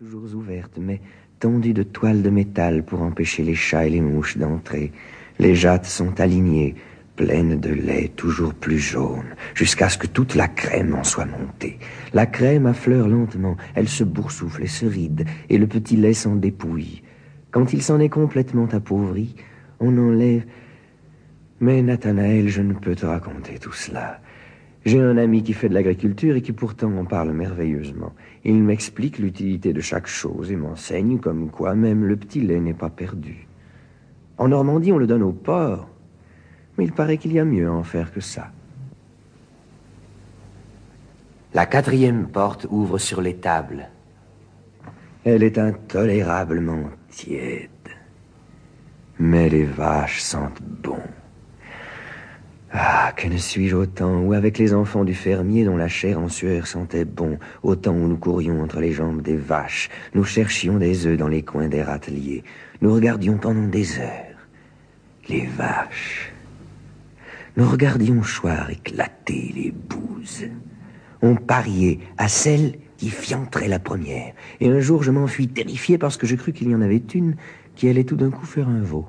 toujours ouverte, mais tendue de toiles de métal pour empêcher les chats et les mouches d'entrer. Les jattes sont alignées, pleines de lait toujours plus jaune, jusqu'à ce que toute la crème en soit montée. La crème affleure lentement, elle se boursoufle et se ride, et le petit lait s'en dépouille. Quand il s'en est complètement appauvri, on enlève... Mais Nathanaël, je ne peux te raconter tout cela. J'ai un ami qui fait de l'agriculture et qui pourtant en parle merveilleusement. Il m'explique l'utilité de chaque chose et m'enseigne comme quoi même le petit lait n'est pas perdu. En Normandie, on le donne au porc, mais il paraît qu'il y a mieux à en faire que ça. La quatrième porte ouvre sur les tables. Elle est intolérablement tiède, mais les vaches sentent bon. Ah, que ne suis-je au temps où, avec les enfants du fermier dont la chair en sueur sentait bon, au temps où nous courions entre les jambes des vaches, nous cherchions des œufs dans les coins des râteliers, nous regardions pendant des heures les vaches. Nous regardions choir éclater les bouses. On pariait à celle qui fianterait la première. Et un jour, je m'enfuis terrifié parce que je crus qu'il y en avait une qui allait tout d'un coup faire un veau.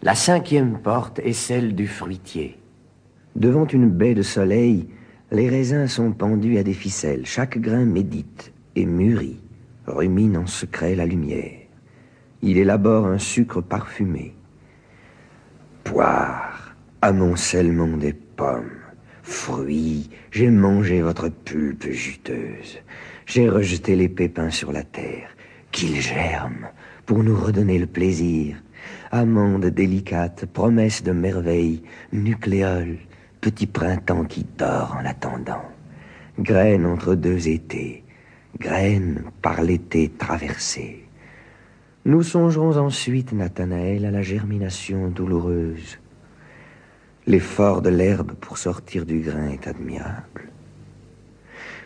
La cinquième porte est celle du fruitier. Devant une baie de soleil, les raisins sont pendus à des ficelles. Chaque grain médite et mûrit, rumine en secret la lumière. Il élabore un sucre parfumé. Poire, amoncellement des pommes, fruits, j'ai mangé votre pulpe juteuse. J'ai rejeté les pépins sur la terre, qu'ils germent pour nous redonner le plaisir amande délicate, promesse de merveille, nucléole, petit printemps qui dort en attendant, graine entre deux étés, graine par l'été traversée. Nous songerons ensuite, Nathanaël, à la germination douloureuse. L'effort de l'herbe pour sortir du grain est admirable.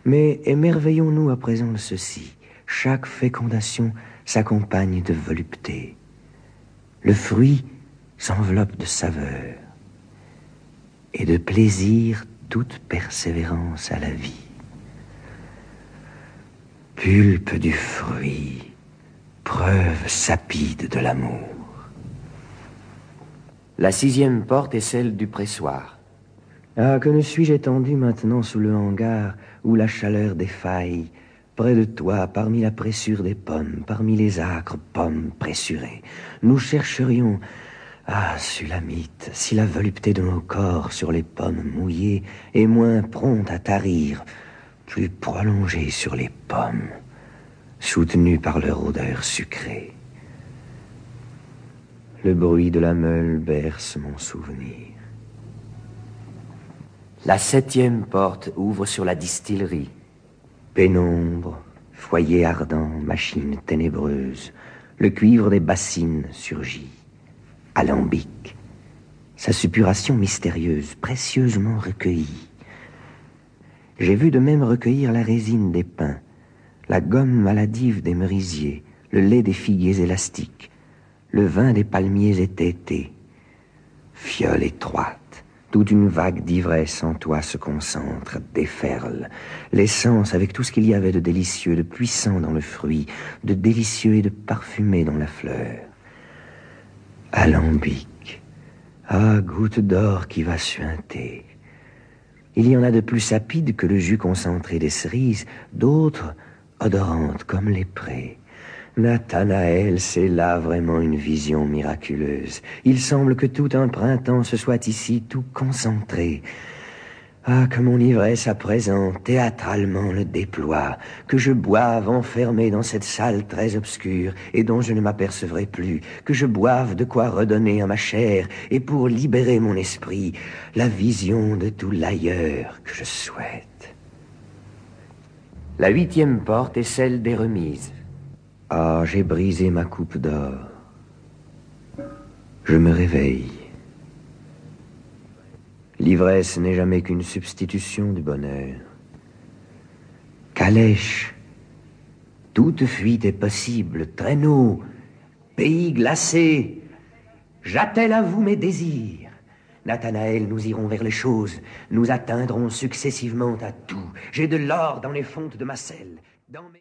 Mais émerveillons-nous à présent de ceci. Chaque fécondation s'accompagne de volupté. Le fruit s'enveloppe de saveur et de plaisir toute persévérance à la vie. Pulpe du fruit, preuve sapide de l'amour. La sixième porte est celle du pressoir. Ah, que ne suis-je étendu maintenant sous le hangar où la chaleur défaille Près de toi, parmi la pressure des pommes, parmi les âcres pommes pressurées, nous chercherions, ah, Sulamite, si la volupté de nos corps sur les pommes mouillées est moins prompte à tarir, plus prolongée sur les pommes, soutenue par leur odeur sucrée. Le bruit de la meule berce mon souvenir. La septième porte ouvre sur la distillerie. Pénombre, foyer ardent, machine ténébreuse, le cuivre des bassines surgit. Alambic, sa suppuration mystérieuse, précieusement recueillie. J'ai vu de même recueillir la résine des pins, la gomme maladive des merisiers, le lait des figuiers élastiques, le vin des palmiers étêtés. Fiole étroite, toute une vague d'ivresse en toi se concentre, déferle. L'essence avec tout ce qu'il y avait de délicieux, de puissant dans le fruit, de délicieux et de parfumé dans la fleur. Alambic. Ah, goutte d'or qui va suinter. Il y en a de plus sapides que le jus concentré des cerises, d'autres odorantes comme les prés. Nathanaël, c'est là vraiment une vision miraculeuse. Il semble que tout un printemps se soit ici tout concentré. Ah, que mon ivresse à présent théâtralement le déploie, que je boive enfermé dans cette salle très obscure et dont je ne m'apercevrai plus, que je boive de quoi redonner à ma chair et pour libérer mon esprit la vision de tout l'ailleurs que je souhaite. La huitième porte est celle des remises. Ah, j'ai brisé ma coupe d'or. Je me réveille. L'ivresse n'est jamais qu'une substitution du bonheur. Calèche, toute fuite est possible, traîneau, pays glacé, j'attelle à vous mes désirs. Nathanaël, nous irons vers les choses, nous atteindrons successivement à tout. J'ai de l'or dans les fontes de ma selle.